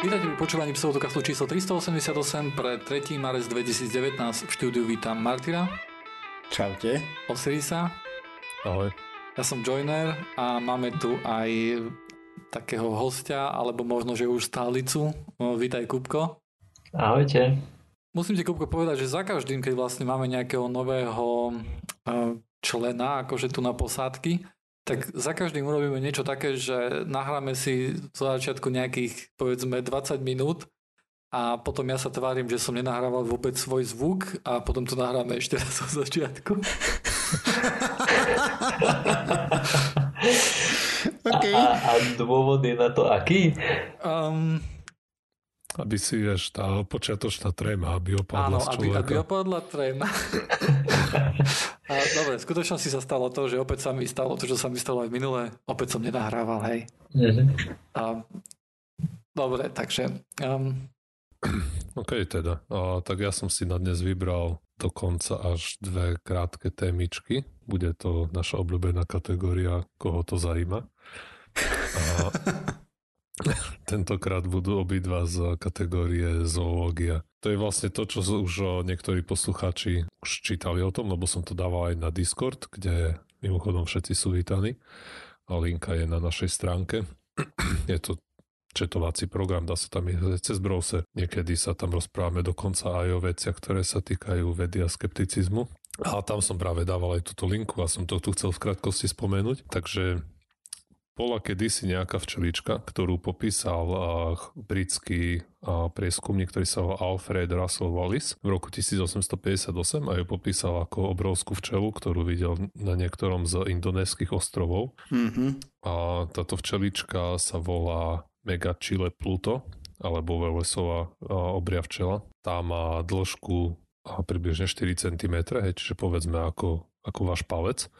Vítajte pri počúvaní pseudokastu číslo 388 pre 3. marec 2019. V štúdiu vítam Martyra. Čaute. Osirisa. Ahoj. Ja som Joiner a máme tu aj takého hostia, alebo možno, že už stálicu. Vítaj, Kupko. Ahojte. Musím ti, Kupko, povedať, že za každým, keď vlastne máme nejakého nového eh, člena, akože tu na posádky, tak za každým urobíme niečo také, že nahráme si z začiatku nejakých povedzme 20 minút a potom ja sa tvárim, že som nenahrával vôbec svoj zvuk a potom to nahráme ešte raz od začiatku. okay. a, a dôvod je na to aký? Um, aby si, vieš, tá počiatočná tréma, aby opadla áno, z človeka. Aby, aby opadla tréma. a, dobre, v skutočnosti sa stalo to, že opäť sa mi stalo to, čo sa mi stalo aj minulé. Opäť som nenahrával, hej. Mm-hmm. A, dobre, takže... Um... OK, teda. A, tak ja som si na dnes vybral dokonca až dve krátke témičky. Bude to naša obľúbená kategória, koho to zajíma. A, Tentokrát budú obidva z kategórie zoológia. To je vlastne to, čo už niektorí poslucháči už čítali o tom, lebo som to dával aj na Discord, kde mimochodom všetci sú vítaní. A linka je na našej stránke. je to četovací program, dá sa tam ísť cez browser. Niekedy sa tam rozprávame dokonca aj o veciach, ktoré sa týkajú vedy a skepticizmu. A tam som práve dával aj túto linku a som to tu chcel v krátkosti spomenúť. Takže bola kedysi nejaká včelička, ktorú popísal uh, britský uh, prieskumník, ktorý sa volal Alfred Russel Wallace v roku 1858 a ju popísal ako obrovskú včelu, ktorú videl na niektorom z indonéskych ostrovov. Mm-hmm. A táto včelička sa volá Megachile Pluto, alebo Wellesová uh, obria včela. Tá má dĺžku približne 4 cm, hej, čiže povedzme ako, ako váš palec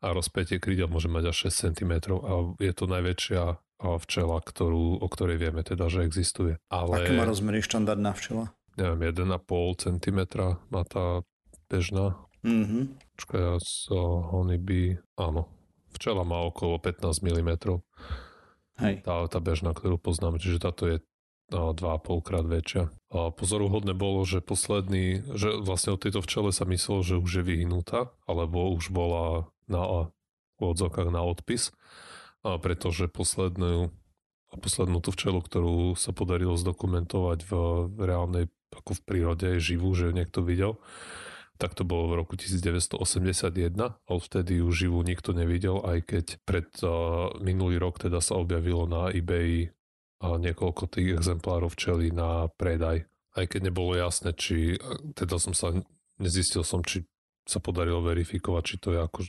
a rozpätie krídel môže mať až 6 cm a je to najväčšia včela, ktorú, o ktorej vieme teda, že existuje. Ale, Aké má rozmery štandardná včela? Neviem, 1,5 cm má tá bežná. Mm-hmm. Počkaj, ja so honeybee, áno. Včela má okolo 15 mm. Hej. Tá, tá bežná, ktorú poznáme, čiže táto je 2,5 krát väčšia. A pozoruhodné bolo, že posledný, že vlastne od tejto včele sa myslelo, že už je vyhnutá, alebo už bola na odzokách na odpis, a pretože poslednú, poslednú tú včelu, ktorú sa podarilo zdokumentovať v, reálnej, ako v prírode, živú, že ju niekto videl, tak to bolo v roku 1981, ale vtedy ju živú nikto nevidel, aj keď pred uh, minulý rok teda sa objavilo na eBay uh, niekoľko tých exemplárov včely na predaj. Aj keď nebolo jasné, či, teda som sa, nezistil som, či sa podarilo verifikovať, či to je ako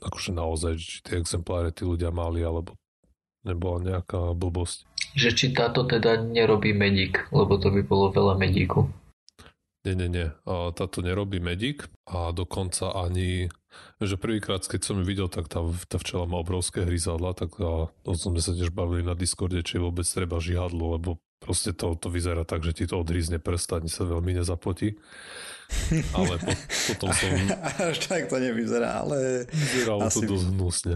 akože naozaj, či tie exempláre tí ľudia mali, alebo nebola nejaká blbosť. Že či táto teda nerobí medík, lebo to by bolo veľa medíku. Nie, nie, nie. Táto nerobí medík a dokonca ani, že prvýkrát, keď som ju videl, tak tá, tá včela má obrovské hryzadla, tak a, to sme sa tiež bavili na Discorde, či vôbec treba žihadlo, lebo proste to, to vyzerá tak, že ti to odhryzne prst ani sa veľmi nezapotí. Ale po, potom som... Až tak to nevyzerá, ale... Vyzeralo asi... to dosť hnusne.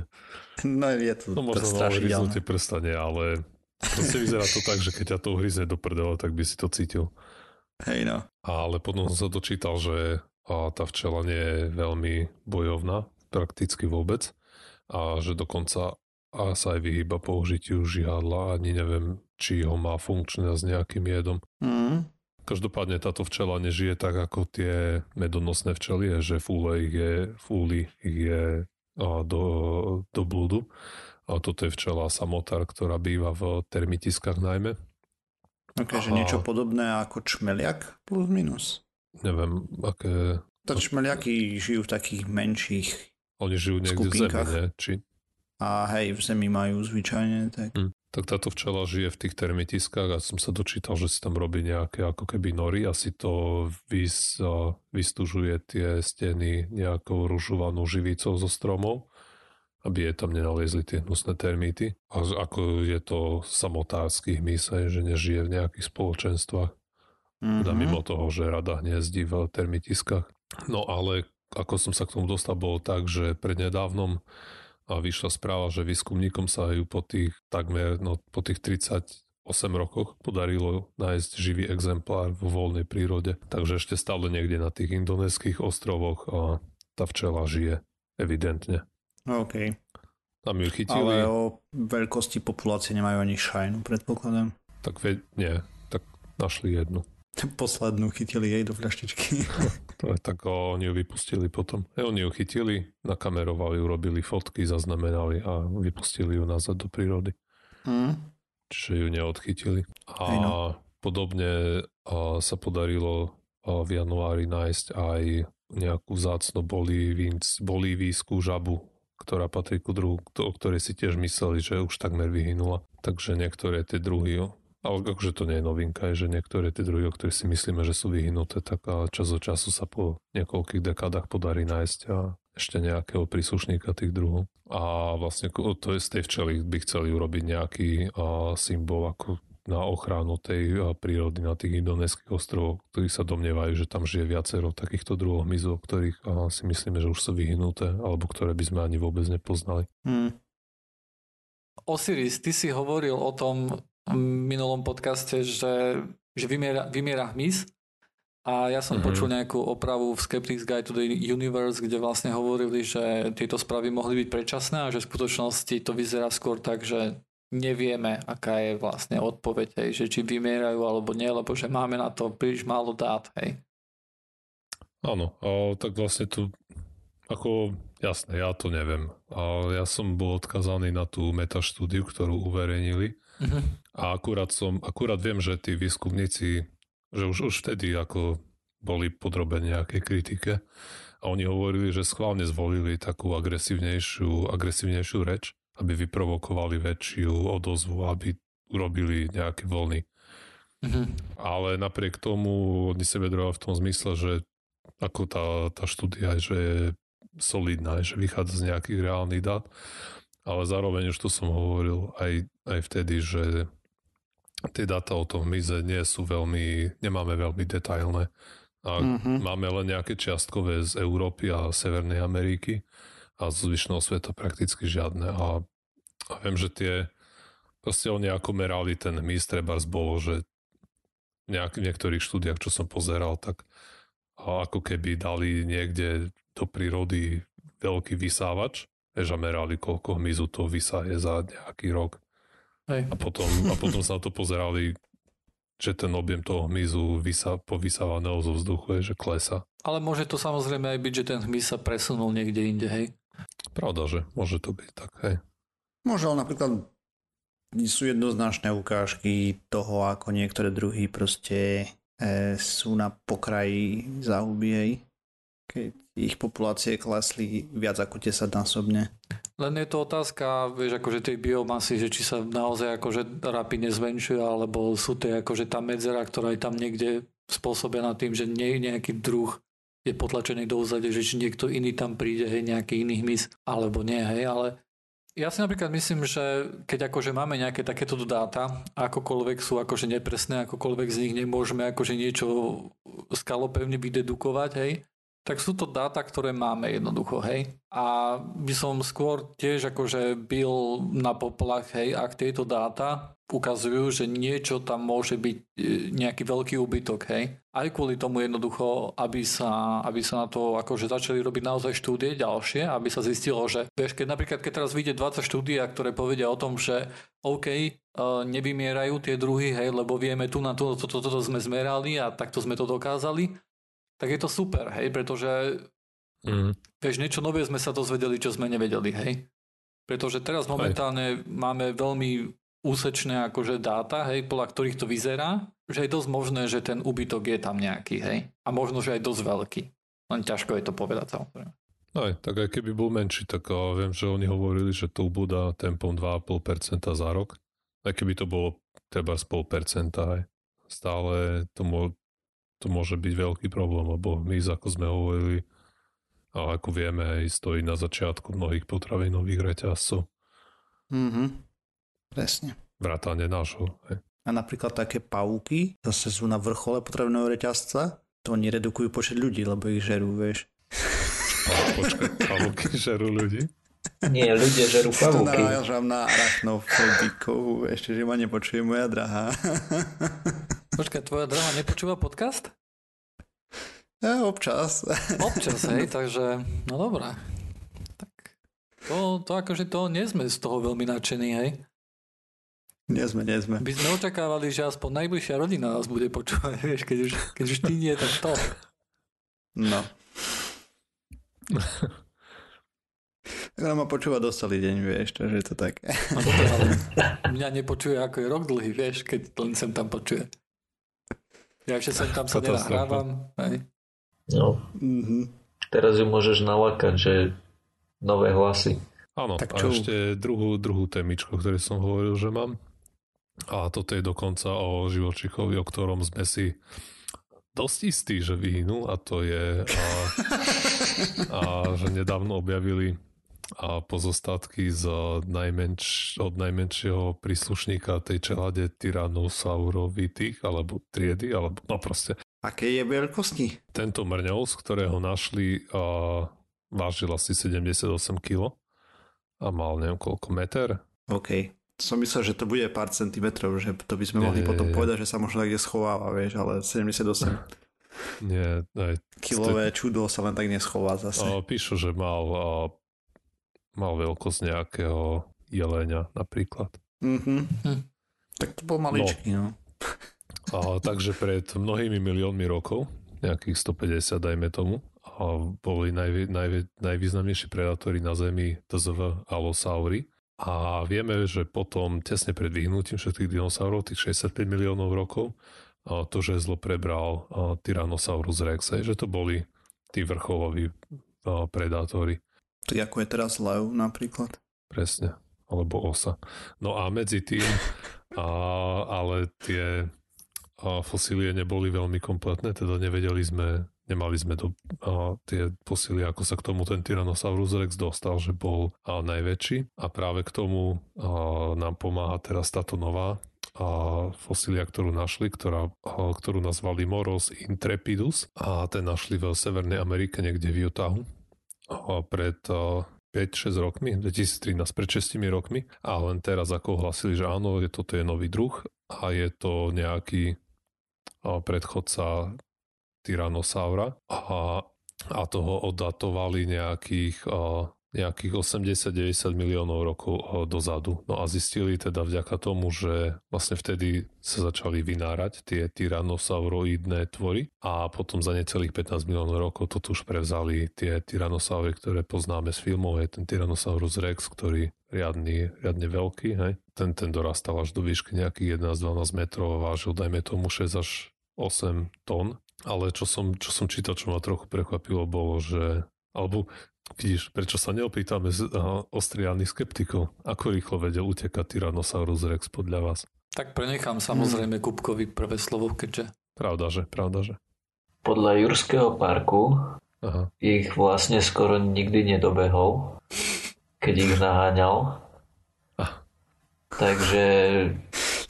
No je to, no, možno to strašidelné. prsta nie, ale proste vyzerá to tak, že keď ťa to uhryzne do prdele, tak by si to cítil. Hej no. Ale potom som sa dočítal, že tá včela nie je veľmi bojovná, prakticky vôbec. A že dokonca a sa aj vyhýba použitiu žihadla, ani neviem, či ho má funkčné s nejakým jedom. Mm. Každopádne táto včela nežije tak ako tie medonosné včely, že fúle ich je, fúli ich je do, do blúdu. A toto je včela samotár, ktorá býva v termitiskách najmä. Okay, niečo podobné ako čmeliak plus minus. Neviem, aké... To čmeliaky žijú v takých menších Oni žijú niekde v zemi, ne? Či... A hej, v zemi majú zvyčajne tak. Hm tak táto včela žije v tých termitiskách a som sa dočítal, že si tam robí nejaké ako keby nory a si to vys, vystužuje tie steny nejakou ružovanou živicou zo stromov, aby je tam nenaliezli tie hnusné termity. A ako je to samotársky hmyz, že nežije v nejakých spoločenstvách. Mm-hmm. Teda mimo toho, že rada hniezdi v termitiskách. No ale ako som sa k tomu dostal, bolo tak, že prednedávnom a vyšla správa, že výskumníkom sa ju po tých takmer, no po tých 30 8 rokoch podarilo nájsť živý exemplár vo voľnej prírode. Takže ešte stále niekde na tých indonéskych ostrovoch a tá včela žije, evidentne. OK. Tam ju chytili. Ale o veľkosti populácie nemajú ani šajnu, predpokladám. Tak ve- nie, tak našli jednu. Poslednú chytili jej do fľaštičky. To je tak, o, oni ju vypustili potom. E, oni ju chytili, nakamerovali, urobili fotky, zaznamenali a vypustili ju nazad do prírody. Mm. Čiže ju neodchytili. A no. podobne a, sa podarilo a, v januári nájsť aj nejakú zácno bolívijskú žabu, ktorá patrí ku druhu, o ktorej si tiež mysleli, že už takmer vyhynula. Takže niektoré tie druhy, ale akože to nie je novinka, že niektoré tie druhy, o ktorých si myslíme, že sú vyhnuté, tak čas od času sa po niekoľkých dekádach podarí nájsť a ešte nejakého príslušníka tých druhov. A vlastne to je z tej včely by chceli urobiť nejaký symbol ako na ochranu tej prírody na tých indonéskych ostrovoch, ktorí sa domnievajú, že tam žije viacero takýchto druhov hmyzu, ktorých si myslíme, že už sú vyhnuté, alebo ktoré by sme ani vôbec nepoznali. Mm. Osiris, ty si hovoril o tom minulom podcaste, že, že vymiera, vymiera hmyz a ja som Mhm. počul nejakú opravu v Skeptics Guide to the Universe, kde vlastne hovorili, že tieto správy mohli byť predčasné a že v skutočnosti to vyzerá skôr tak, že nevieme, aká je vlastne odpoveď, hej, že či vymierajú alebo nie, lebo že máme na to príliš málo dát, hej. Áno, a tak vlastne tu, ako jasné, ja to neviem. A ja som bol odkazaný na tú metaštúdiu, ktorú uverejnili Mhm. a akurát som, akurát viem, že tí výskumníci, že už, už vtedy ako boli podrobení nejakej kritike a oni hovorili, že schválne zvolili takú agresívnejšiu, agresívnejšiu reč, aby vyprovokovali väčšiu odozvu, aby urobili nejaké vlny. Mhm. Ale napriek tomu oni sa vedrovali v tom zmysle, že ako tá, tá štúdia, že solidná, že vychádza z nejakých reálnych dát, ale zároveň už to som hovoril aj, aj vtedy, že tie dáta o tom mize nie sú veľmi, nemáme veľmi detailné. A Mhm. máme len nejaké čiastkové z Európy a Severnej Ameriky a z zvyšného sveta prakticky žiadne. A, a viem, že tie proste oni ako merali ten hmyz, treba bolo, že nejak, v niektorých štúdiách, čo som pozeral, tak a ako keby dali niekde do prírody veľký vysávač, a merali, koľko hmyzu to vysaje za nejaký rok. Hej. A potom, a potom sa na to pozerali, že ten objem toho hmyzu vysa, povysávaného zo vzduchu je, že klesa. Ale môže to samozrejme aj byť, že ten hmyz sa presunul niekde inde, hej. Pravda, že môže to byť tak, hej. Možno napríklad sú jednoznačné ukážky toho, ako niektoré druhy proste e, sú na pokraji záhuby, hej. Keď ich populácie klesli viac ako 10 násobne. Len je to otázka, vieš, akože tej biomasy, že či sa naozaj akože rapidne zmenšuje, alebo sú to akože tá medzera, ktorá je tam niekde spôsobená tým, že nie nejaký druh je potlačený do úzade, že či niekto iný tam príde, hej, nejaký iný hmyz, alebo nie, hej, ale ja si napríklad myslím, že keď akože máme nejaké takéto dáta, akokoľvek sú akože nepresné, akokoľvek z nich nemôžeme akože niečo skalopevne vydedukovať, hej, tak sú to dáta, ktoré máme jednoducho, hej. A by som skôr tiež akože byl na poplach, hej, ak tieto dáta ukazujú, že niečo tam môže byť e, nejaký veľký úbytok, hej. Aj kvôli tomu jednoducho, aby sa, aby sa na to akože začali robiť naozaj štúdie ďalšie, aby sa zistilo, že vieš, keď napríklad, keď teraz vyjde 20 štúdie, ktoré povedia o tom, že OK, uh, nevymierajú tie druhy, hej, lebo vieme tu na to, toto to, to, to sme zmerali a takto sme to dokázali, tak je to super, hej, pretože Mm. vieš, niečo nové sme sa dozvedeli, čo sme nevedeli, hej. Pretože teraz momentálne máme veľmi úsečné akože dáta, hej, podľa ktorých to vyzerá, že je dosť možné, že ten úbytok je tam nejaký, hej. A možno, že aj dosť veľký. Len ťažko je to povedať samozrejme. Aj, tak aj keby bol menší, tak uh, viem, že oni hovorili, že to ubúda tempom 2,5% za rok. Aj keby to bolo treba z 0,5%, aj. Stále to, mo- to môže byť veľký problém, lebo my, ako sme hovorili, a ako vieme, aj stojí na začiatku mnohých potravinových reťazcov. Mhm. Presne. Vrátane nášho. Hej. A napríklad také pavúky, zase sú na vrchole potravinového reťazca, to oni redukujú počet ľudí, lebo ich žerú, vieš. A počkaj, pavúky žerú ľudí? Nie, ľudia žerú To pavúky. narážam na arachnofobikov, ešte, že ma nepočuje moja drahá. Počkaj, tvoja drahá nepočúva podcast? Ja, občas. Občas, hej, takže, no dobré. Tak to, to akože to nie sme z toho veľmi nadšení, hej. Nie sme, nie sme. By sme očakávali, že aspoň najbližšia rodina nás bude počúvať, vieš, keď už, keď už ty nie, tak to. No. Tak ma počúva dosť celý deň, vieš, takže je to tak. No ale mňa nepočuje ako je rok dlhý, vieš, keď len sem tam počuje. Ja ešte sem tam sa nenahrávam. Hej. No, Mhm. teraz ju môžeš nalakať, že nové hlasy. Áno, Tak a čo? ešte druhú, druhú témičku, o ktorej som hovoril, že mám. A toto je dokonca o živočíchovi, o ktorom sme si dosť istí, že vyhynul a to je, a, a že nedávno objavili a pozostatky z najmenš, od najmenšieho príslušníka tej čelade tyrannosaurovitých alebo triedy, alebo no proste Aké je veľkosti? tento mrňov, z ktorého našli, a vážil asi 78 kg a mal neviem koľko meter. OK. Som myslel, že to bude pár centimetrov, že to by sme Nie, mohli nie, potom nie. povedať, že sa možno niekde schováva, vieš, ale 78 Nie, aj, kilové čudo sa len tak neschová zase. a píšu, že mal, mal veľkosť nejakého jelenia napríklad. Mhm. Hm. Tak to bol maličký, no. A, takže pred mnohými miliónmi rokov, nejakých 150 dajme tomu, a boli najvý, najvý, najvýznamnejší predátori na Zemi tzv. alosaury. A vieme, že potom tesne pred vyhnutím všetkých dinosaurov, tých 65 miliónov rokov, a to žezlo prebral Tyrannosaurus rex, že to boli tí vrcholoví predátori. Tak ako je teraz lev napríklad. Presne. Alebo osa. No a medzi tým, a, ale tie a, fosílie neboli veľmi kompletné, teda nevedeli sme, nemali sme do, a, tie fosílie, ako sa k tomu ten Tyrannosaurus rex dostal, že bol a, najväčší. A práve k tomu a, nám pomáha teraz táto nová a fosília, ktorú našli, ktorá, a, ktorú nazvali Moros intrepidus a ten našli v Severnej Amerike, niekde v Utahu pred a, 5-6 rokmi, 2013, pred 6 rokmi? A len teraz ako ohlasili, že áno, je, toto je nový druh a je to nejaký a, predchodca Tyrannosaura. A, a toho oddatovali nejakých, a, nejakých 80-90 miliónov rokov a, dozadu. No a zistili teda vďaka tomu, že vlastne vtedy sa začali vynárať tie tyrannosauroidné tvory a potom za necelých 15 miliónov rokov to už prevzali tie tyrannosaury, ktoré poznáme z filmov, je ten Tyrannosaurus rex, ktorý riadny, riadne veľký, hej. Ten, ten dorastal až do výšky nejakých 11-12 metrov a vážil, dajme tomu 6 až 8 tón. Ale čo som, čo som čítal, čo ma trochu prekvapilo, bolo, že alebo vidíš, prečo sa neopýtame z, uh, ostriálnych skeptikov, ako rýchlo vedel utekať Tyrannosaurus rex podľa vás? Tak prenechám samozrejme Kupkovi prvé slovo, keďže Pravda, že? Pravda, že? Podľa Jurského parku Aha. ich vlastne skoro nikdy nedobehol, keď ich naháňal. Ah. Takže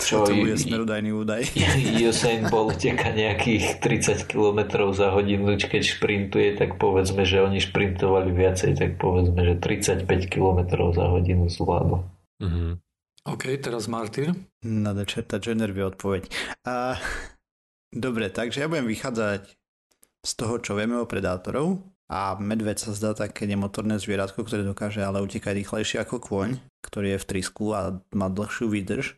čo to bude smerudajný údaj. Usain Bolt teka nejakých 30 km za hodinu, keď šprintuje, tak povedzme, že oni šprintovali viacej, tak povedzme, že 35 km za hodinu zvládol. Mhm. OK, teraz Martyr. Nada čerta, Jenner vie odpoveď. A, dobre, takže ja budem vychádzať z toho, čo vieme o predátorov a medveď sa zdá také nemotorné zvieratko, ktoré dokáže ale utekať rýchlejšie ako kôň, ktorý je v trysku a má dlhšiu výdrž.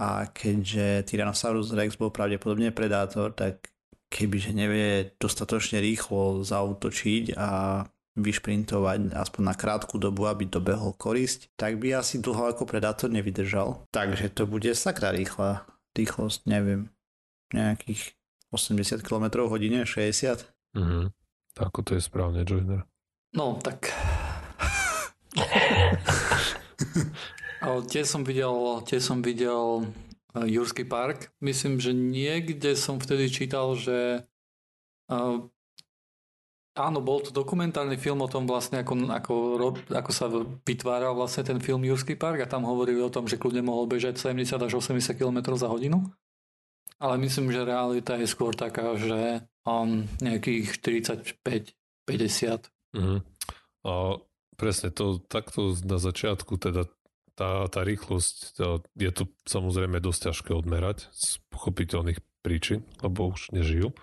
A keďže Tyrannosaurus rex bol pravdepodobne predátor, tak kebyže nevie dostatočne rýchlo zautočiť a vyšprintovať aspoň na krátku dobu, aby dobehol korisť, tak by asi dlho ako predátor nevydržal. Takže to bude sakra rýchla rýchlosť, neviem, nejakých 80 km hodine, 60. Mhm. Tak, ako to je správne, Joiner. No, tak... Ale som videl, tiež som videl uh, Jurský park. Myslím, že niekde som vtedy čítal, že uh, áno, bol to dokumentárny film o tom vlastne, ako, ako, ako sa vytváral vlastne ten film Jurský park a tam hovorili o tom, že kľudne mohol bežať 70 až 80 km za hodinu. Ale myslím, že realita je skôr taká, že um, nejakých 45-50. Mhm. A presne to takto na začiatku, teda tá, tá rýchlosť, to, je to samozrejme dosť ťažké odmerať z pochopiteľných príčin, lebo už nežijú.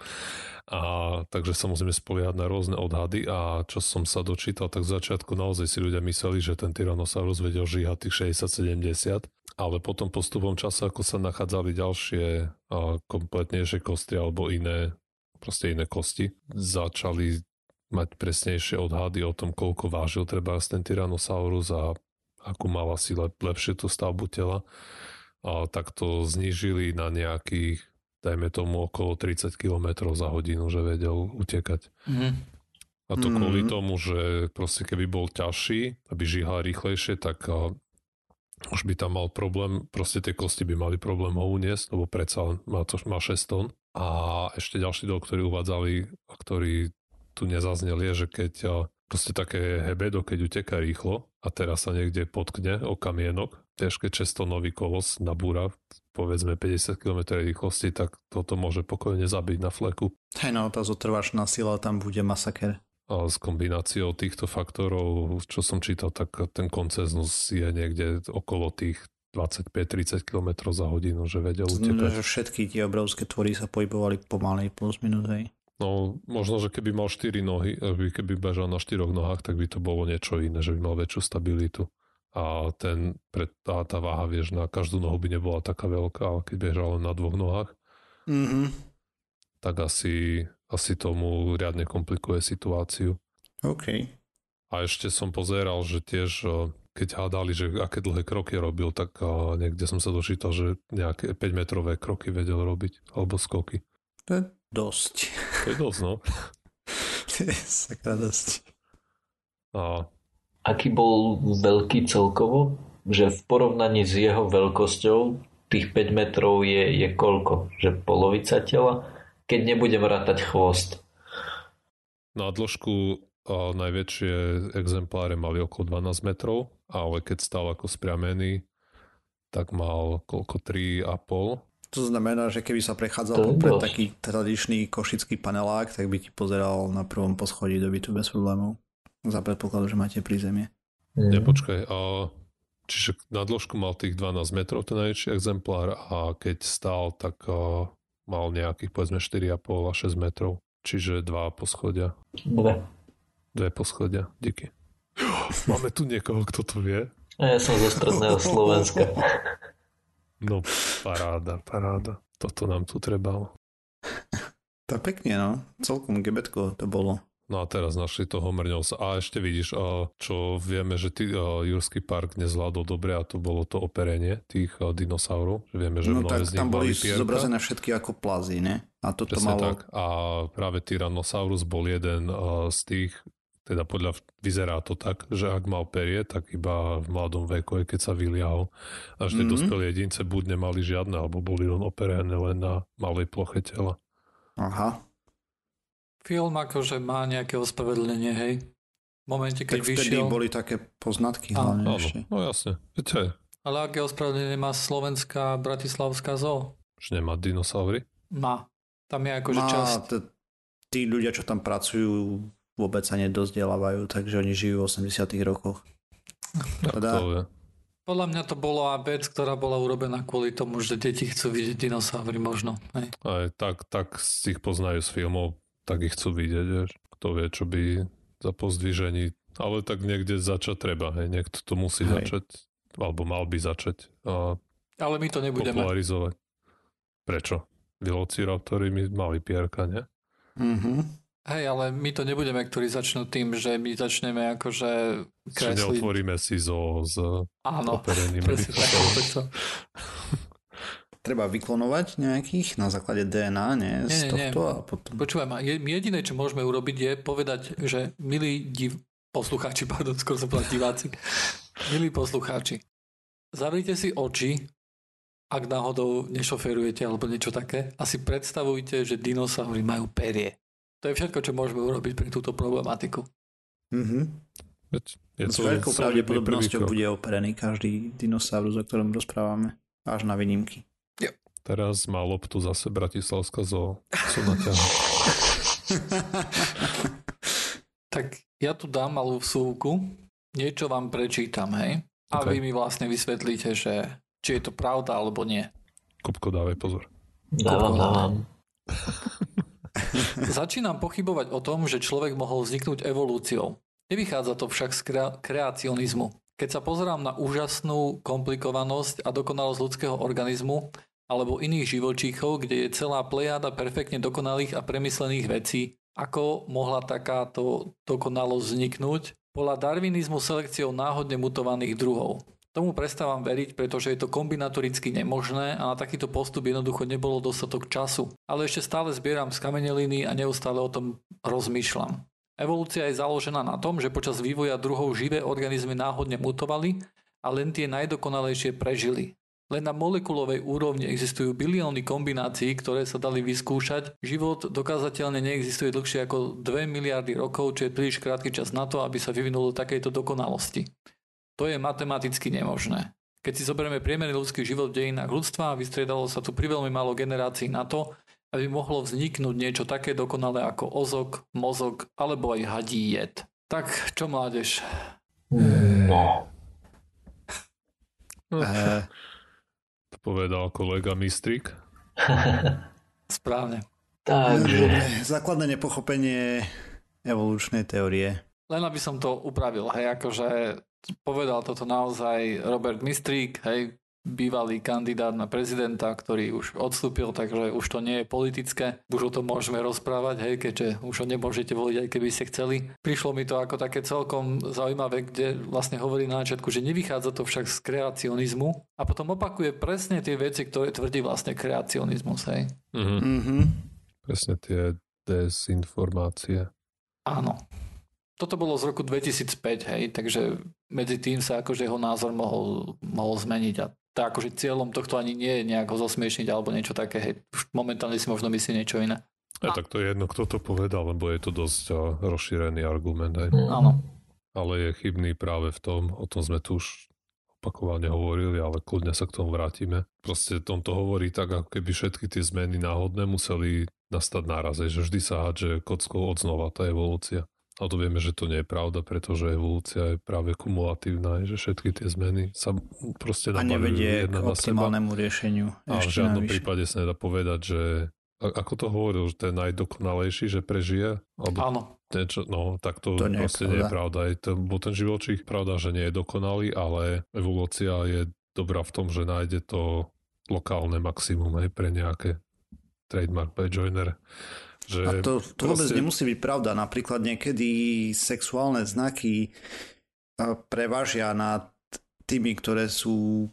A takže sa musíme spoliehať na rôzne odhady a čo som sa dočítal, tak v začiatku naozaj si ľudia mysleli, že ten Tyrannosaurus vedel žíhať tých 60-70, ale potom postupom času, ako sa nachádzali ďalšie a kompletnejšie kosti alebo iné, proste iné kosti, začali mať presnejšie odhady o tom, koľko vážil treba ten Tyrannosaurus a akú mal asi lep, lepšie tú stavbu tela, a tak to znížili na nejakých, dajme tomu, okolo 30 km za hodinu, že vedel utekať. Mm. A to mm. kvôli tomu, že proste keby bol ťažší, aby žíhal rýchlejšie, tak a, už by tam mal problém, proste tie kosti by mali problém ho uniesť, lebo predsa má, to, má 6 tón. A ešte ďalší dol, ktorý uvádzali, ktorý tu nezaznel, je, že keď proste také hebedo, keď uteká rýchlo a teraz sa niekde potkne o kamienok, ťažké 600 nový kolos nabúra povedzme 50 km rýchlosti, tak toto môže pokojne zabiť na fleku. Hej no, tá zotrvačná sila tam bude masaker. A s kombináciou týchto faktorov, čo som čítal, tak ten konceznus je niekde okolo tých 25-30 km za hodinu, že vedel utekať. všetky tie obrovské tvory sa pohybovali pomalej plus minus, hej. No, možno, že keby mal 4 nohy, keby bežal na 4 nohách, tak by to bolo niečo iné, že by mal väčšiu stabilitu. A ten, tá, tá váha, vieš, na každú nohu by nebola taká veľká, ale keď bežal len na dvoch nohách, mm-hmm. tak asi, asi tomu riadne komplikuje situáciu. OK. A ešte som pozeral, že tiež keď hádali, že aké dlhé kroky robil, tak niekde som sa dočítal, že nejaké 5-metrové kroky vedel robiť, alebo skoky. To dosť. To je dosť, no. sakra dosť. A... Aký bol veľký celkovo? Že v porovnaní s jeho veľkosťou tých 5 metrov je, je koľko? Že polovica tela? Keď nebudem rátať chvost. Na dĺžku a najväčšie exempláre mali okolo 12 metrov, ale keď stal ako spriamený, tak mal koľko 3,5 to znamená, že keby sa prechádzal popred taký tradičný košický panelák, tak by ti pozeral na prvom poschodí do bytu bez problémov. Za predpokladu, že máte prízemie. Mm. Nepočkaj, a čiže na dĺžku mal tých 12 metrov ten najväčší exemplár a keď stál, tak a, mal nejakých povedzme 4,5 a 6 metrov. Čiže dva poschodia. Dve. Dve poschodia, díky. Máme tu niekoho, kto to vie? A ja som zo stredného Slovenska. No, paráda, paráda. Toto nám tu trebalo. To pekne, no. Celkom gebetko to bolo. No a teraz našli toho mrňovca. A ešte vidíš, čo vieme, že ty, Jurský park nezvládol dobre a to bolo to operenie tých dinosaurov. Že vieme, že no tak z tam boli pierka. zobrazené všetky ako plazy, ne? A toto Presne malo... tak. A práve Tyrannosaurus bol jeden z tých teda podľa, vyzerá to tak, že ak mal perie, tak iba v mladom veku, keď sa vyliahol. Až tie mm-hmm. dospelé jedince buď nemali žiadne, alebo boli len operené len na malej ploche tela. Aha. Film akože má nejaké ospravedlnenie, hej? V momente, keď tak vyšiel... boli také poznatky hlavne áno, ešte. No jasne. Viete. Ale aké ospravedlenie má slovenská bratislavská zoo? Že nemá dinosaury? Má. Tam je akože časť... T- tí ľudia, čo tam pracujú, vôbec sa nedozdelávajú, takže oni žijú v 80 rokoch. Teda... Podľa mňa to bola vec, ktorá bola urobená kvôli tomu, že deti chcú vidieť dinosaury možno. Hej. Aj tak, tak si ich poznajú z filmov, tak ich chcú vidieť, vieš. Kto vie, čo by za pozdvižení, ale tak niekde začať treba, hej. Niekto to musí hej. začať, alebo mal by začať. A ale my to nebudeme. Popularizovať. Prečo? Velociraptory my mali pierka, nie? Mhm. Hej, ale my to nebudeme, ktorí začnú tým, že my začneme akože kresliť. Čiže neotvoríme si zo s Áno, presne tak. Treba vyklonovať nejakých na základe DNA, nie? nie, z nie, tohto nie. a potom... Počúvaj ma, jediné, čo môžeme urobiť je povedať, že milí div... poslucháči, pardon, skôr som povedal diváci, milí poslucháči, zavrite si oči, ak náhodou nešoferujete alebo niečo také a si predstavujte, že dinosaury majú perie. To je všetko, čo môžeme urobiť pre túto problematiku. Mm-hmm. Je S veľkou pravdepodobnosťou bude operený každý dinosaurus, o ktorom rozprávame. Až na výnimky. Jo. Teraz má loptu zase Bratislavská zoo. Sú tak ja tu dám malú vsúvku. niečo vám prečítam, hej? A Okay. vy mi vlastne vysvetlíte, že či je to pravda alebo nie. Kupko, dávaj pozor. Dávam, dávam. Začínam pochybovať o tom, že človek mohol vzniknúť evolúciou. Nevychádza to však z krea- kreacionizmu. Keď sa pozerám na úžasnú komplikovanosť a dokonalosť ľudského organizmu alebo iných živočíchov, kde je celá plejáda perfektne dokonalých a premyslených vecí, ako mohla takáto dokonalosť vzniknúť? Podľa darwinizmu selekciou náhodne mutovaných druhov. Tomu prestávam veriť, pretože je to kombinatoricky nemožné a na takýto postup jednoducho nebolo dostatok času. Ale ešte stále zbieram z kameneliny a neustále o tom rozmýšľam. Evolúcia je založená na tom, že počas vývoja druhov živé organizmy náhodne mutovali a len tie najdokonalejšie prežili. Len na molekulovej úrovni existujú bilióny kombinácií, ktoré sa dali vyskúšať. Život dokázateľne neexistuje dlhšie ako 2 miliardy rokov, čo je príliš krátky čas na to, aby sa vyvinul do takejto dokonalosti. To je matematicky nemožné. Keď si zoberieme priemerný ľudský život v dejinách ľudstva, vystriedalo sa tu priveľmi málo generácií na to, aby mohlo vzniknúť niečo také dokonalé ako ozok, mozog alebo aj hadí jed. Tak čo mládež? No. Eh, To povedal kolega Mistrik. Správne. Takže, základné nepochopenie evolučnej teórie. Len aby som to upravil, hej, akože povedal toto naozaj Robert Mistrík, hej, bývalý kandidát na prezidenta, ktorý už odstúpil, takže už to nie je politické. Už o tom môžeme rozprávať, hej, keďže už ho nemôžete voliť, aj keby ste chceli. Prišlo mi to ako také celkom zaujímavé, kde vlastne hovorí na začiatku, že nevychádza to však z kreacionizmu a potom opakuje presne tie veci, ktoré tvrdí vlastne kreacionizmus, hej. Mhm. Mhm. Presne tie desinformácie. Áno. Toto bolo z roku 2005, hej, takže medzi tým sa akože jeho názor mohol, mohol zmeniť a to akože cieľom tohto ani nie je nejako zosmiešniť alebo niečo také, hej, už momentálne si možno myslí niečo iné. A tak to je jedno, kto to povedal, lebo je to dosť rozšírený argument. Aj. Áno. Ale je chybný práve v tom, o tom sme tu už opakovane hovorili, ale kľudne sa k tomu vrátime. Proste tom to hovorí tak, ako keby všetky tie zmeny náhodné museli nastať náraz, že vždy sa hádže kockou od znova tá evolúcia. A to vieme, že to nie je pravda, pretože evolúcia je práve kumulatívna, že všetky tie zmeny sa proste A nevedie k seba. optimálnemu riešeniu. A v žiadnom navyše. prípade sa nedá povedať, že ako to hovoril, že to je najdokonalejší, že prežije? Alebo Áno. niečo, no, tak to, To nie je proste nie je pravda. Je to, bo ten živočích, pravda, že nie je dokonalý, ale evolúcia je dobrá v tom, že nájde to lokálne maximum aj pre nejaké trademark by Joiner. Že A to, to vôbec proste- nemusí byť pravda. Napríklad niekedy sexuálne znaky prevážia nad tými, ktoré sú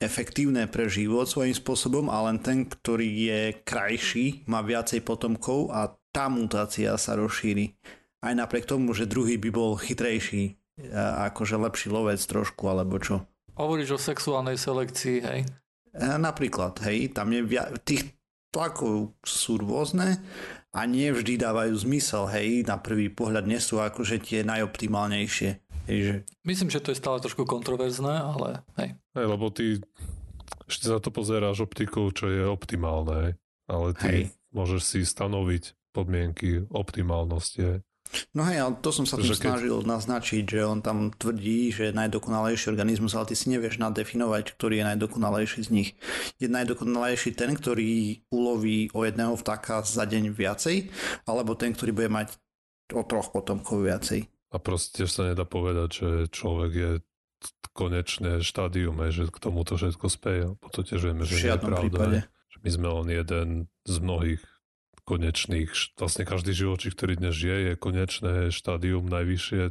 efektívne pre život svojím spôsobom a len ten, ktorý je krajší, má viacej potomkov a tá mutácia sa rozšíri. Aj napriek tomu, že druhý by bol chytrejší, a akože lepší lovec trošku, alebo čo. Hovoríš o sexuálnej selekcii, hej. E, Napríklad, hej, tam je via- tých tlakov sú rôzne a nie vždy dávajú zmysel, hej, na prvý pohľad nie sú akože tie najoptimálnejšie. Hej, že Myslím, že to je stále trošku kontroverzné, ale hej. Hej, lebo ty ešte za to pozeráš optikou, čo je optimálne, hej. ale ty Hej. môžeš si stanoviť podmienky optimálnosti. Hej. No hej, ale to som sa tu Že keď- snažil naznačiť, že on tam tvrdí, že je najdokonalejší organizmus, ale ty si nevieš nadefinovať, ktorý je najdokonalejší z nich. Je najdokonalejší ten, ktorý uloví o jedného vtáka za deň viacej, alebo ten, ktorý bude mať o troch potomkov viacej. A proste tiež sa nedá povedať, že človek je konečné štádium, že k tomuto všetko speje. Bo to tiež vieme, že nie je pravda. prípade. my sme len jeden z mnohých konečných, vlastne každý živočí, ktorý dnes žije, je konečné štádium najvyššie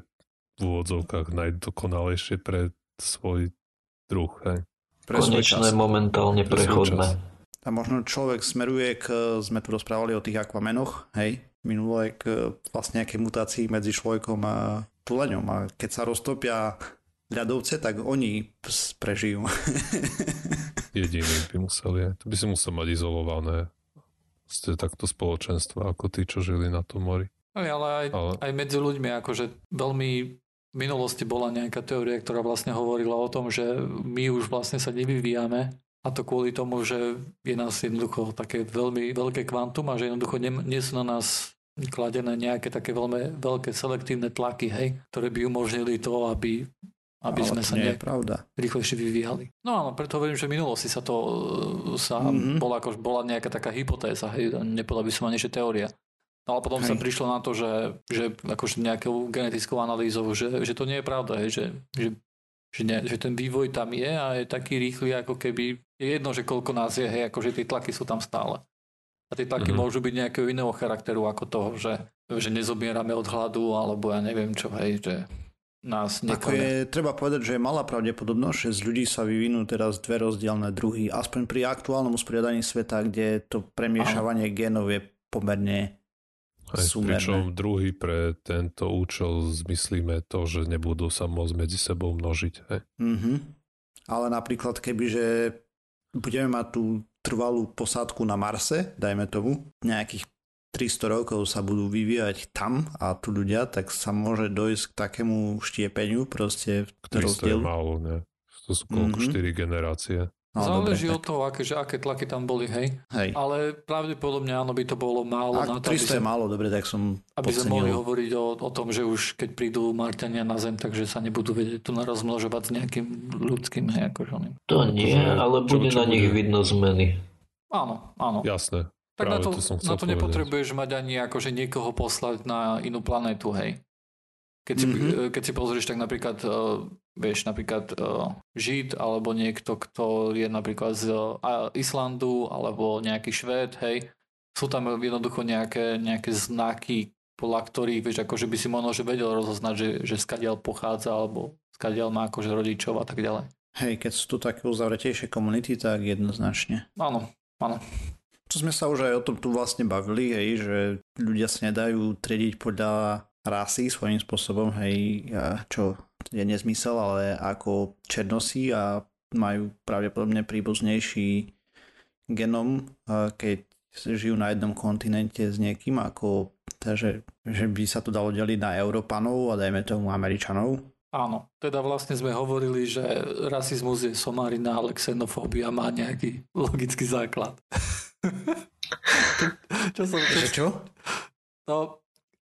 v úvodzovkách najdokonalejšie pre svoj druh. Hej. Pre konečné čas. momentálne Pre prechodné. A možno človek smeruje k, sme tu rozprávali o tých akvamenoch, hej, minule k vlastne nejakej mutácii medzi človekom a tuleňom. A keď sa roztopia ľadovce, tak oni prežijú. Jediný by musel je. To by si musel mať izolované ste takto spoločenstva ako tí, čo žili na tom mori. Hej, ale aj, Ale aj medzi ľuďmi, akože veľmi v minulosti bola nejaká teória, ktorá vlastne hovorila o tom, že my už vlastne sa nevyvíjame a to kvôli tomu, že je nás jednoducho také veľmi veľké kvantum a že jednoducho nie, nie sú na nás kladené nejaké také veľmi veľké selektívne tlaky, hej, ktoré by umožnili to, aby, aby Ale sme to sa nie nejak je pravda. rýchlejšie vyvíjali. No áno, preto hovorím, že v minulosti sa to e, sa Mhm. bola, ako, bola nejaká taká hypotéza, hej, nepovedal by som ani, že teória. No ale potom sa Hej. prišlo na to, že, že akože nejakou genetickou analýzou, že, že to nie je pravda, hej, že, že, že, ne, že ten vývoj tam je a je taký rýchly, ako keby je jedno, že koľko nás je, hej, akože tie tlaky sú tam stále. A tie tlaky Mhm. môžu byť nejakého iného charakteru ako toho, že, že nezobierame od hladu, alebo ja neviem čo, hej, že nás Ako je, treba povedať, že je malá pravdepodobnosť, že z ľudí sa vyvinú teraz dve rozdielne druhy. Aspoň pri aktuálnom usporiadaní sveta, kde to premiešavanie génov je pomerne Aj, Súmerné. pričom druhý pre tento účel zmyslíme to, že nebudú sa môcť medzi sebou množiť. Hej. Mhm. Ale napríklad kebyže budeme mať tú trvalú posádku na Marse, dajme tomu, nejakých 300 rokov sa budú vyvíjať tam a tu ľudia, tak sa môže dojsť k takému štiepeniu proste v 300 je málo, ne? To sú koľko? Mhm. 4 generácie. No, Záleží dobre, od toho, aké, že aké tlaky tam boli, hej. Hej. Ale pravdepodobne áno, by to bolo málo Ak na to, aby, 300 je sme, málo, dobre, tak som aby sme mohli hovoriť o, o tom, že už keď prídu Marťania na Zem, takže sa nebudú vedieť tu rozmnožovať s nejakým ľudským, hej, akože oným. To nie, ale čo- bude čo na nich bude? vidno zmeny. Áno, áno. Jasné. Tak na práve to, to som chcel na to povedať. nepotrebuješ mať ani akože niekoho poslať na inú planétu, hej. Keď si, Mhm. keď si pozrieš, tak napríklad, uh, vieš, napríklad uh, Žid, alebo niekto, kto je napríklad z uh, Islandu, alebo nejaký Švéd, hej, sú tam jednoducho nejaké, nejaké znaky, podľa ktorých, vieš, akože by si možno že vedel rozoznať, že, že skadiaľ pochádza, alebo skadiaľ má akože rodičov a tak ďalej. Hej, keď sú tu také uzavretejšie komunity, tak jednoznačne. Áno, áno. To sme sa už aj o tom tu vlastne bavili, hej, že ľudia sa nedajú triediť podľa rasy svojím spôsobom, hej, čo je nezmysel, ale ako černosí a majú pravdepodobne príbuznejší genom, keď žijú na jednom kontinente s niekým, ako takže, že by sa to dalo deliť na Európanov a dajme tomu Američanov. Áno, teda vlastne sme hovorili, že rasizmus je somarina, ale xenofóbia má nejaký logický základ. Čo som, čo, čo? no,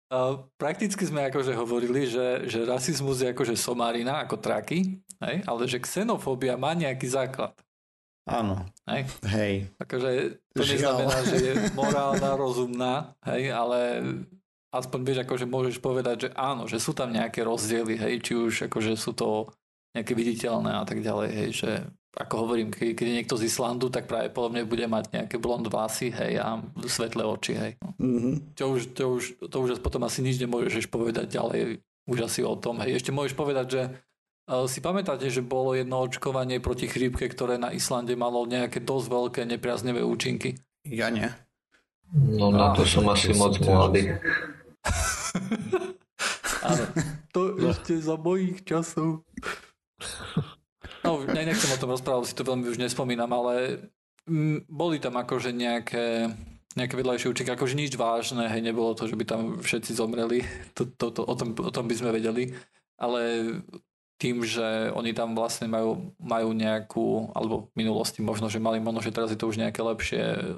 uh, prakticky sme akože hovorili, že, že rasizmus je akože somarina, ako traky, hej? ale že xenofóbia má nejaký základ. Áno, Hej? hej. Akože to Žiaľ. neznamená, že je morálna, rozumná, hej, ale aspoň vieš, akože môžeš povedať, že áno, že sú tam nejaké rozdiely, hej, či už akože sú to nejaké viditeľné a tak ďalej, hej, že ako hovorím, keď, keď je niekto z Islandu, tak práve podobne bude mať nejaké blond vlasy, hej, a svetlé oči, hej. No. Mhm. To už, to už, to už potom asi nič nemôžeš povedať ďalej už asi o tom, hej. Ešte môžeš povedať, že uh, si pamätáte, že bolo jedno očkovanie proti chrípke, ktoré na Islande malo nejaké dosť veľké nepriaznevé účinky. Ja nie. No na to Ah, som to asi moc mladý. Áno, to ešte za mojich časov. No, ne, nechcem o tom rozprávať, si to veľmi už nespomínam, ale mm, boli tam akože nejaké, nejaké vedľajšie účinky, akože nič vážne, hej, nebolo to, že by tam všetci zomreli, to, to, to, o, tom, o tom by sme vedeli, ale tým, že oni tam vlastne majú, majú nejakú, alebo v minulosti možno, že mali možno, že teraz je to už nejaké lepšie,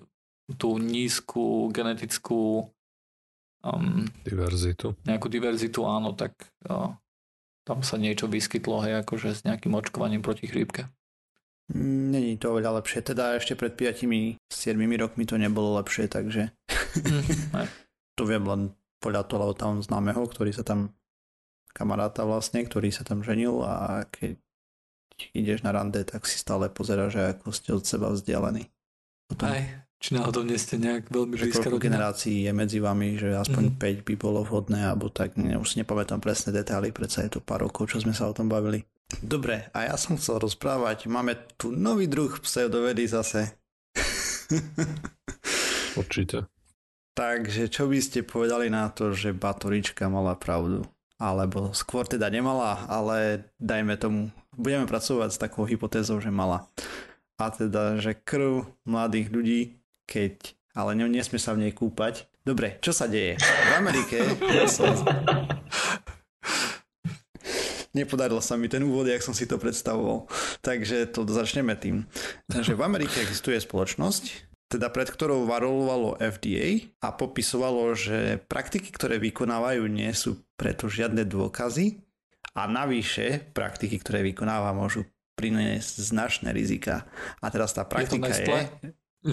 tú nízku genetickú um, Diverzitu. nejakú diverzitu, áno, tak uh, tam sa niečo vyskytlo, hej, akože s nejakým očkovaním proti chrípke. Není to oveľa lepšie. Teda ešte pred 5-7 rokmi to nebolo lepšie, takže Hej. to viem len podľa toho tam známeho, ktorý sa tam kamaráta vlastne, ktorý sa tam ženil a keď ideš na rande, tak si stále pozeráš, že ako ste od seba vzdialení. Potom, Aj, či náhodou nie ste nejak veľmi že blízka rodina. generácií je medzi vami, že aspoň Mhm. 5 by bolo vhodné, alebo tak, ne, už si nepamätám presné detaily, predsa je to pár rokov, čo sme sa o tom bavili. Dobre, a ja som chcel rozprávať, máme tu nový druh pseudovedy zase. Určite. Takže čo by ste povedali na to, že Batorička mala pravdu? Alebo skôr teda nemala, ale dajme tomu, budeme pracovať s takou hypotézou, že mala. A teda, že krv mladých ľudí, keď, ale ne, nesmie sa v nej kúpať. Dobre, čo sa deje? V Amerike som... Nepodarilo sa mi ten úvod, jak som si to predstavoval. Takže to začneme tým. Takže v Amerike existuje spoločnosť, teda pred ktorou varovalo FDA a popisovalo, že praktiky, ktoré vykonávajú, nie sú preto žiadne dôkazy a navyše praktiky, ktoré vykonáva, môžu priniesť značné rizika. A teraz tá praktika je... je...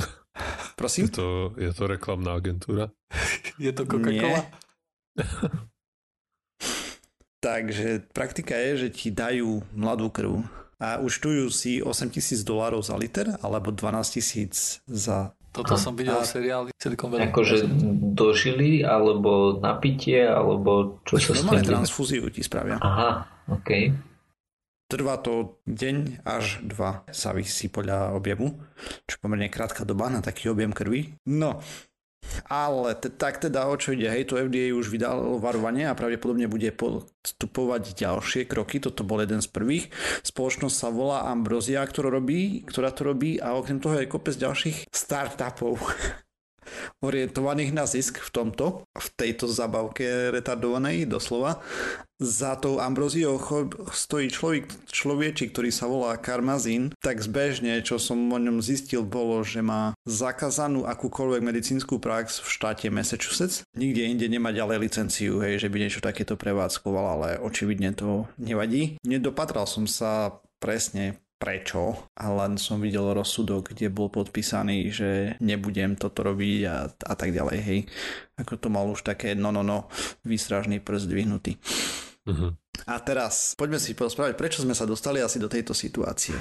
Prosím? Je to, je to reklamná agentúra? je to Coca-Cola? Takže praktika je, že ti dajú mladú krv a účtujú si 8 tisíc dolárov za liter alebo 12 tisíc za... Toto som videl v seriáli Silicon Valley. Akože dožili, alebo napitie, alebo čo sa Normálne transfúziu ti spravia. Aha, OK. Trvá to deň až dva, sa vysí podľa objemu, čo pomerne krátka doba na taký objem krvi. No, ale te, tak teda o čo ide, hej, to FDA už vydalo varovanie a pravdepodobne bude postupovať ďalšie kroky, toto bol jeden z prvých. Spoločnosť sa volá Ambrosia, ktorá, robí, ktorá to robí a okrem toho je kopec ďalších startupov orientovaných na zisk v tomto, v tejto zabavke retardovanej doslova. Za tou Ambroziou stojí človek, človeči, ktorý sa volá Karmazín, tak zbežne, čo som o ňom zistil, bolo, že má zakázanú akúkoľvek medicínsku prax v štáte Massachusetts. Nikde inde nemá ďalej licenciu, hej, že by niečo takéto prevádzkoval, ale očividne to nevadí. Nedopatral som sa presne prečo a len som videl rozsudok, kde bol podpísaný, že nebudem toto robiť a, a tak ďalej, hej. Ako to mal už také no no no výstražný prst dvihnutý. Uh-huh. A teraz poďme si porozprávať, prečo sme sa dostali asi do tejto situácie.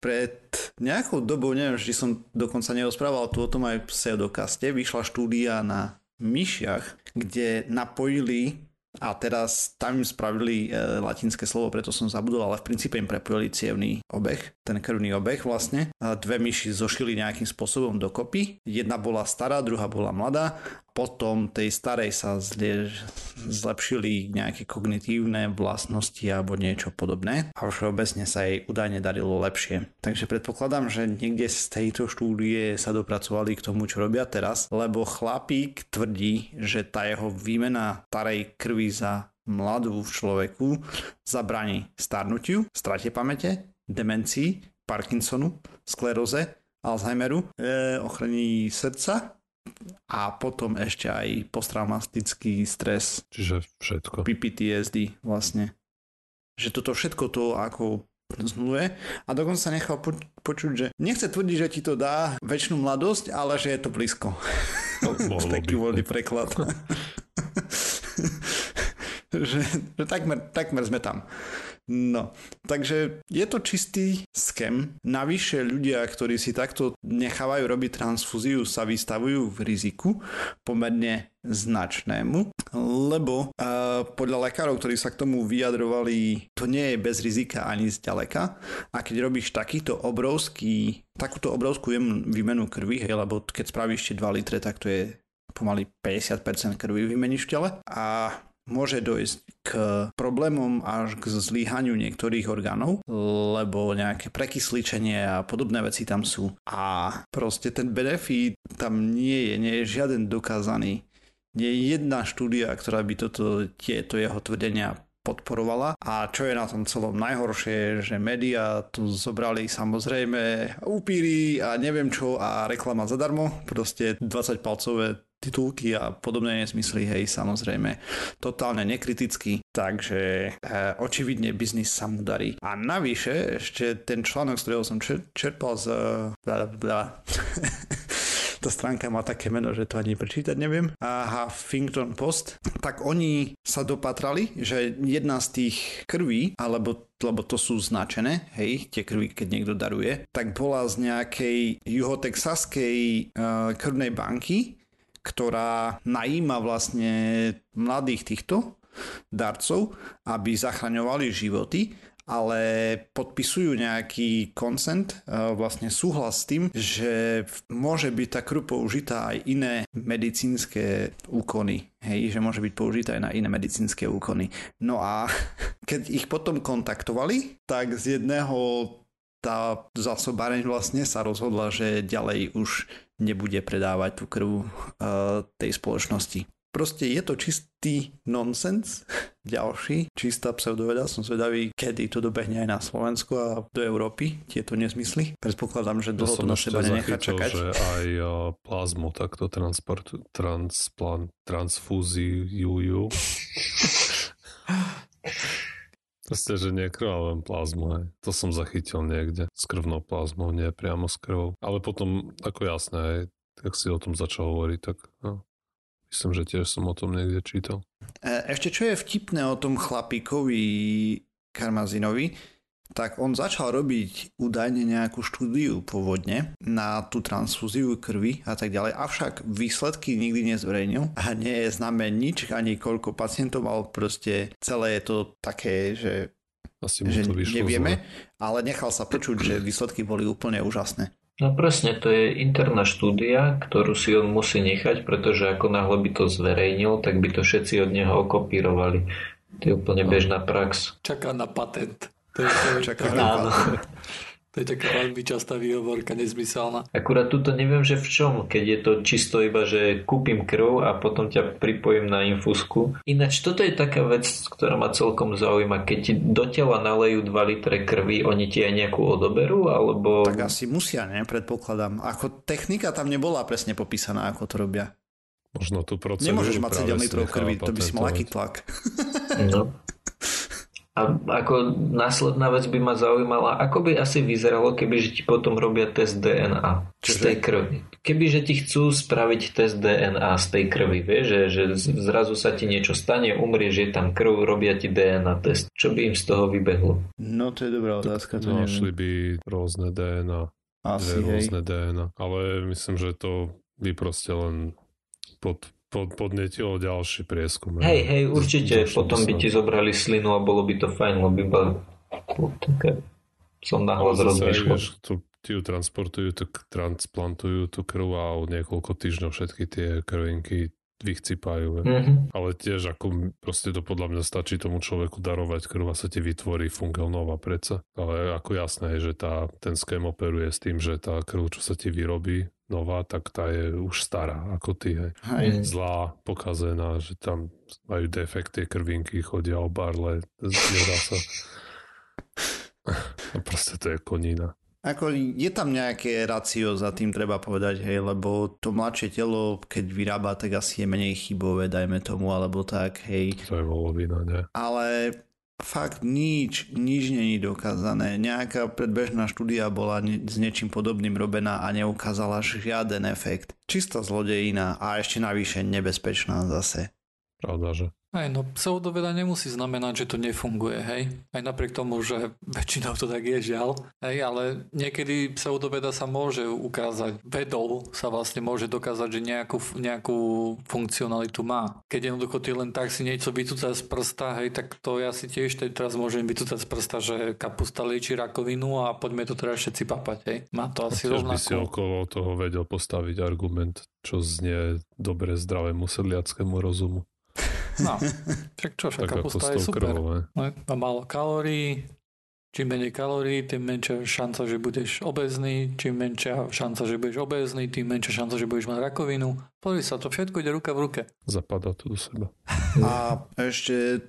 Pred nejakou dobou, neviem, či som dokonca nerozprával tu o tom aj v pseudokaste, vyšla štúdia na myšiach, kde napojili a teraz tam im spravili e, latinské slovo, preto som zabudol, ale v princípe im prepojili cievný obeh, ten krvný obeh vlastne. A dve myši zošili nejakým spôsobom dokopy. Jedna bola stará, druhá bola mladá potom tej starej sa zle, zlepšili nejaké kognitívne vlastnosti alebo niečo podobné a všeobecne sa jej údajne darilo lepšie. Takže predpokladám, že niekde z tejto štúdie sa dopracovali k tomu, čo robia teraz, lebo chlapík tvrdí, že tá jeho výmena starej krvi za mladú v človeku zabraní starnutiu, strate pamäte, demencii, Parkinsonu, skleróze, Alzheimeru, e, ochrení srdca a potom ešte aj posttraumatický stres. Čiže všetko. PPTSD vlastne. Že toto všetko to ako zmluve a dokonca sa nechal po- počuť, že nechce tvrdiť, že ti to dá väčšinu mladosť, ale že je to blízko. No, Taký voľný preklad. že, že takmer, takmer sme tam. No, takže je to čistý scam. Navyše ľudia, ktorí si takto nechávajú robiť transfúziu, sa vystavujú v riziku pomerne značnému, lebo uh, podľa lekárov, ktorí sa k tomu vyjadrovali, to nie je bez rizika ani zďaleka. A keď robíš takýto obrovský, takúto obrovskú výmenu krvi, hej, lebo keď spravíš 2 litre, tak to je pomaly 50% krvi vymeníš v tele a môže dojsť k problémom až k zlíhaniu niektorých orgánov, lebo nejaké prekysličenie a podobné veci tam sú. A proste ten benefit tam nie je, nie je žiaden dokázaný. Nie je jedna štúdia, ktorá by toto, tieto jeho tvrdenia podporovala. A čo je na tom celom najhoršie, že médiá tu zobrali samozrejme upíry a neviem čo a reklama zadarmo. Proste 20 palcové titulky a podobné nesmysly, hej, samozrejme, totálne nekriticky, takže e, očividne biznis sa mu darí. A navyše, ešte ten článok, z ktorého som čer- čerpal z... Bla, bla, tá stránka má také meno, že to ani prečítať neviem. A Huffington Post, tak oni sa dopatrali, že jedna z tých krví, alebo lebo to sú značené, hej, tie krvi, keď niekto daruje, tak bola z nejakej juhotexaskej uh, krvnej banky, ktorá najíma vlastne mladých týchto darcov, aby zachraňovali životy, ale podpisujú nejaký koncent, e, vlastne súhlas s tým, že môže byť tá krv použitá aj iné medicínske úkony. Hej, že môže byť použitá aj na iné medicínske úkony. No a keď ich potom kontaktovali, tak z jedného tá zásobáreň vlastne sa rozhodla, že ďalej už nebude predávať tú krv uh, tej spoločnosti. Proste je to čistý nonsens ďalší, čistá pseudoveda, som zvedavý, kedy to dobehne aj na Slovensku a do Európy, tieto nezmysly. Predpokladám, že dlho Ja to na seba nenechá čakať. že aj a, plazmu takto transport, transplant, transfúziujú. Proste, že nie krv, ale len plazmu. Hej. To som zachytil niekde s krvnou plazmou, nie priamo s krvou. Ale potom, ako jasné, hej, tak si o tom začal hovoriť, tak no, myslím, že tiež som o tom niekde čítal. E, Ešte čo je vtipné o tom chlapíkovi Karmazinovi, tak on začal robiť údajne nejakú štúdiu pôvodne na tú transfúziu krvi a tak ďalej, avšak výsledky nikdy nezverejnil a nie je známe nič, ani koľko pacientov mal, proste celé je to také, že, Asi že to vyšlo nevieme, zle. ale nechal sa počuť, že výsledky boli úplne úžasné. No presne, to je interná štúdia, ktorú si on musí nechať, pretože ako náhle by to zverejnil, tak by to všetci od neho okopírovali. To je úplne bežná prax. Čaká na patent. To je, to je, Čaká to je taká veľmi častá výhovorka, nezmyselná. Akurát tuto neviem, že v čom, keď je to čisto iba, že kúpim krv a potom ťa pripojím na infúzku. Ináč toto je taká vec, ktorá ma celkom zaujíma. Keď ti do tela nalejú 2 litre krvi, oni ti aj nejakú odoberú, alebo... Tak asi musia, ne? Predpokladám. Ako technika tam nebola presne popísaná, ako to robia. Možno tú procedúru Nemôžeš mať práve 7 si litrov krvi, to by si mal aký tlak. No. A ako následná vec by ma zaujímala, ako by asi vyzeralo, keby že ti potom robia test DNA z Čože? tej krvi. Keby že ti chcú spraviť test DNA z tej krvi, vieš, že, že z- zrazu sa ti niečo stane, umrieš, je tam krv, robia ti DNA test. Čo by im z toho vybehlo? No to je dobrá otázka, to Našli by rôzne DNA, Asi, rôzne DNA, ale myslím, že to by proste len pod, pod, podnetilo ďalší prieskum. Hej, hej, Z- určite, potom by ti zobrali slinu a bolo by to fajn, lebo iba také som nahlas rozmýšľal. ti ju transportujú, tak transplantujú tú krv a o niekoľko týždňov všetky tie krvinky vychcípajú. Mm. Mhm. Ale tiež ako proste to podľa mňa stačí tomu človeku darovať krv a sa ti vytvorí funkel nová predsa. Ale ako jasné je, že tá, ten ském operuje s tým, že tá krv, čo sa ti vyrobí nová, tak tá je už stará ako ty. Hej. Hej. Zlá, pokazená, že tam majú defekt tie krvinky, chodia o barle, nedá sa. No proste to je konina. Ako je tam nejaké racio za tým, treba povedať, hej, lebo to mladšie telo, keď vyrába, tak asi je menej chybové, dajme tomu, alebo tak, hej. To je volovina, ne? Ale fakt nič, nič není dokázané. Nejaká predbežná štúdia bola s niečím podobným robená a neukázala žiaden efekt. Čistá zlodejina a ešte navyše nebezpečná zase. Pravda, že? Aj no, pseudoveda nemusí znamenať, že to nefunguje, hej. Aj napriek tomu, že väčšinou to tak je, žiaľ. Hej, ale niekedy pseudoveda sa môže ukázať, vedou sa vlastne môže dokázať, že nejakú, nejakú funkcionalitu má. Keď jednoducho ty len tak si niečo vycúca z prsta, hej, tak to ja si tiež te- teraz môžem vycúcať z prsta, že kapusta lieči rakovinu a poďme to teraz všetci papať, hej. Má to asi Tiež by si rovnako. okolo toho vedel postaviť argument, čo znie dobre zdravému sedliackému rozumu. No, však čo, však kapusta je super. No, Má málo kalórií, čím menej kalórií, tým menšia šanca, že budeš obezný, čím menšia šanca, že budeš obezný, tým menšia šanca, že budeš mať rakovinu. Pozri sa, to všetko ide ruka v ruke. Zapadá to do seba. A ešte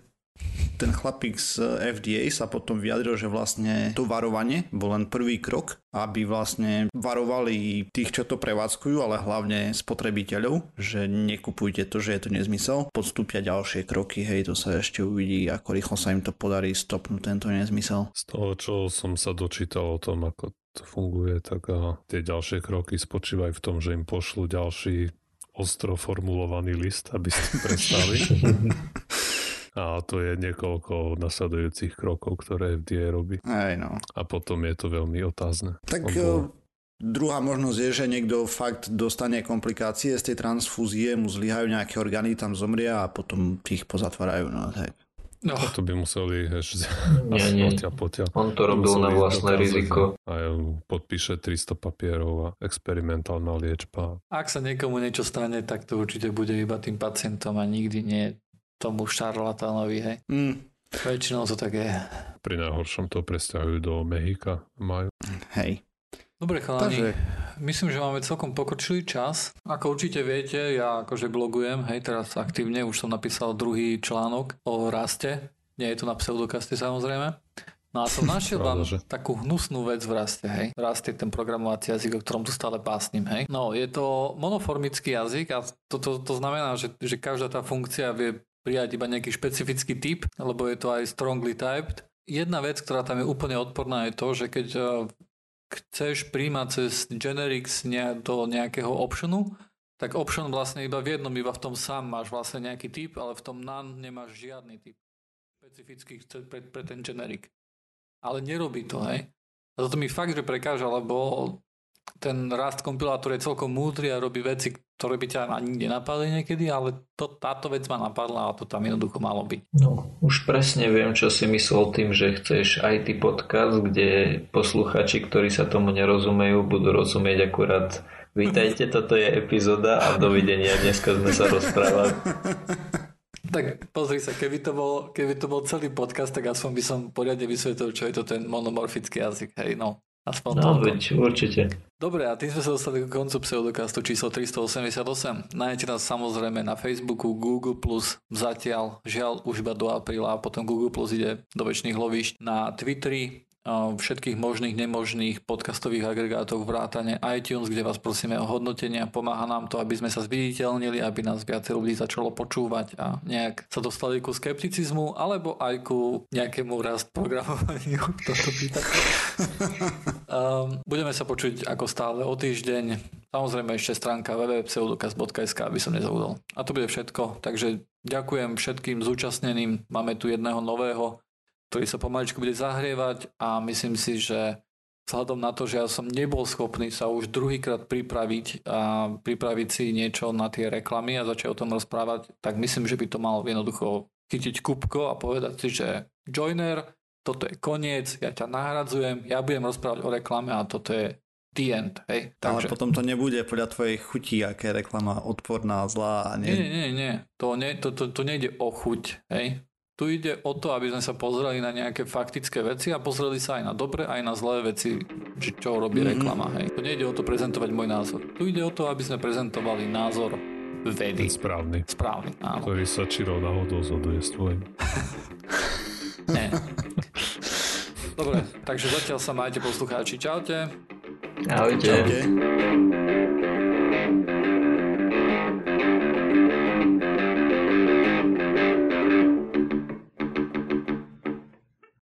ten chlapík z FDA sa potom vyjadril, že vlastne to varovanie bol len prvý krok, aby vlastne varovali tých, čo to prevádzkujú, ale hlavne spotrebiteľov, že nekupujte to, že je to nezmysel. Podstúpia ďalšie kroky, hej, to sa ešte uvidí, ako rýchlo sa im to podarí stopnúť tento nezmysel. Z toho, čo som sa dočítal o tom, ako to funguje, tak a tie ďalšie kroky spočívajú v tom, že im pošlu ďalší ostro formulovaný list, aby ste prestali. A to je niekoľko nasledujúcich krokov, ktoré FDA robí. Hej, no. A potom je to veľmi otázne. Tak Lebo- eh, druhá možnosť je, že niekto fakt dostane komplikácie z tej transfúzie, mu zlyhajú nejaké orgány, tam zomria a potom ich pozatvárajú. No, tak. No, To by museli ešte Nie, nie. potiaľ, potiaľ. On to robil na vlastné dokázať, riziko. A podpíše 300 papierov a experimentálna liečba. ak sa niekomu niečo stane, tak to určite bude iba tým pacientom a nikdy nie tomu šarlatánovi, hej. Mm, Väčšinou to tak je. Pri najhoršom to presťahujú do Mexika. Majú. hej. Dobre chalani, Takže myslím, že máme celkom pokročilý čas. Ako určite viete, ja akože blogujem, hej, teraz aktívne, už som napísal druhý článok o raste. Nie je to na pseudokaste samozrejme. No a som našiel vám takú hnusnú vec v raste, hej. Rast je ten programovací jazyk, o ktorom tu stále básnim, hej. No, je to monoformický jazyk a to, to, to znamená, že, že každá tá funkcia vie prijať iba nejaký špecifický typ, lebo je to aj strongly typed. Jedna vec, ktorá tam je úplne odporná je to, že keď eh, chceš príjmať cez generics do nejakého optionu, tak option vlastne iba v jednom, iba v tom sám máš vlastne nejaký typ, ale v tom none nemáš žiadny typ špecifický pre, pre ten generic. Ale nerobí to, hej. A toto mi fakt, že prekáža, lebo ten rast kompilátor je celkom múdry a robí veci, ktoré by ťa ani nenapadli niekedy, ale to, táto vec ma napadla a to tam jednoducho malo byť. No, už presne viem, čo si myslel tým, že chceš IT podcast, kde posluchači, ktorí sa tomu nerozumejú, budú rozumieť akurát Vítajte, toto je epizóda a dovidenia. Dneska sme sa rozprávali. Tak pozri sa, keby to, bol, keby to bol celý podcast, tak aspoň by som poriadne vysvetlil, čo je to ten monomorfický jazyk. Hej, no. Aspoň no, veď, určite. Dobre, a tým sme sa dostali k koncu pseudokastu číslo 388. Nájdete nás samozrejme na Facebooku, Google+, zatiaľ, žiaľ, už iba do apríla, a potom Google Plus ide do väčšných lovišť na Twitteri, všetkých možných, nemožných podcastových agregátoch vrátane iTunes, kde vás prosíme o hodnotenia. Pomáha nám to, aby sme sa zviditeľnili, aby nás viacej ľudí začalo počúvať a nejak sa dostali ku skepticizmu alebo aj ku nejakému rast programovaniu. Toto um, budeme sa počuť ako stále o týždeň. Samozrejme ešte stránka www.pseudokaz.sk, aby som nezabudol. A to bude všetko. Takže ďakujem všetkým zúčastneným. Máme tu jedného nového ktorý sa pomaličku bude zahrievať a myslím si, že vzhľadom na to, že ja som nebol schopný sa už druhýkrát pripraviť a pripraviť si niečo na tie reklamy a začať o tom rozprávať, tak myslím, že by to mal jednoducho chytiť kupko a povedať si, že joiner, toto je koniec, ja ťa nahradzujem, ja budem rozprávať o reklame a toto je the end. Hej? Takže... Ale potom to nebude podľa tvojej chutí, aké reklama odporná, zlá. A nie... Nie, nie, nie. To, nie to, to, to nejde o chuť. Hej? Tu ide o to, aby sme sa pozreli na nejaké faktické veci a pozreli sa aj na dobré, aj na zlé veci, čo robí mm-hmm. reklama. Hej. Tu nejde o to prezentovať môj názor. Tu ide o to, aby sme prezentovali názor vedy. Ten správny. Správny, áno. Ktorý sa čirou náhodou zhoduje s tvojim. Nie. Dobre, takže zatiaľ sa majte poslucháči. Čaute. Ahojte. Čaute.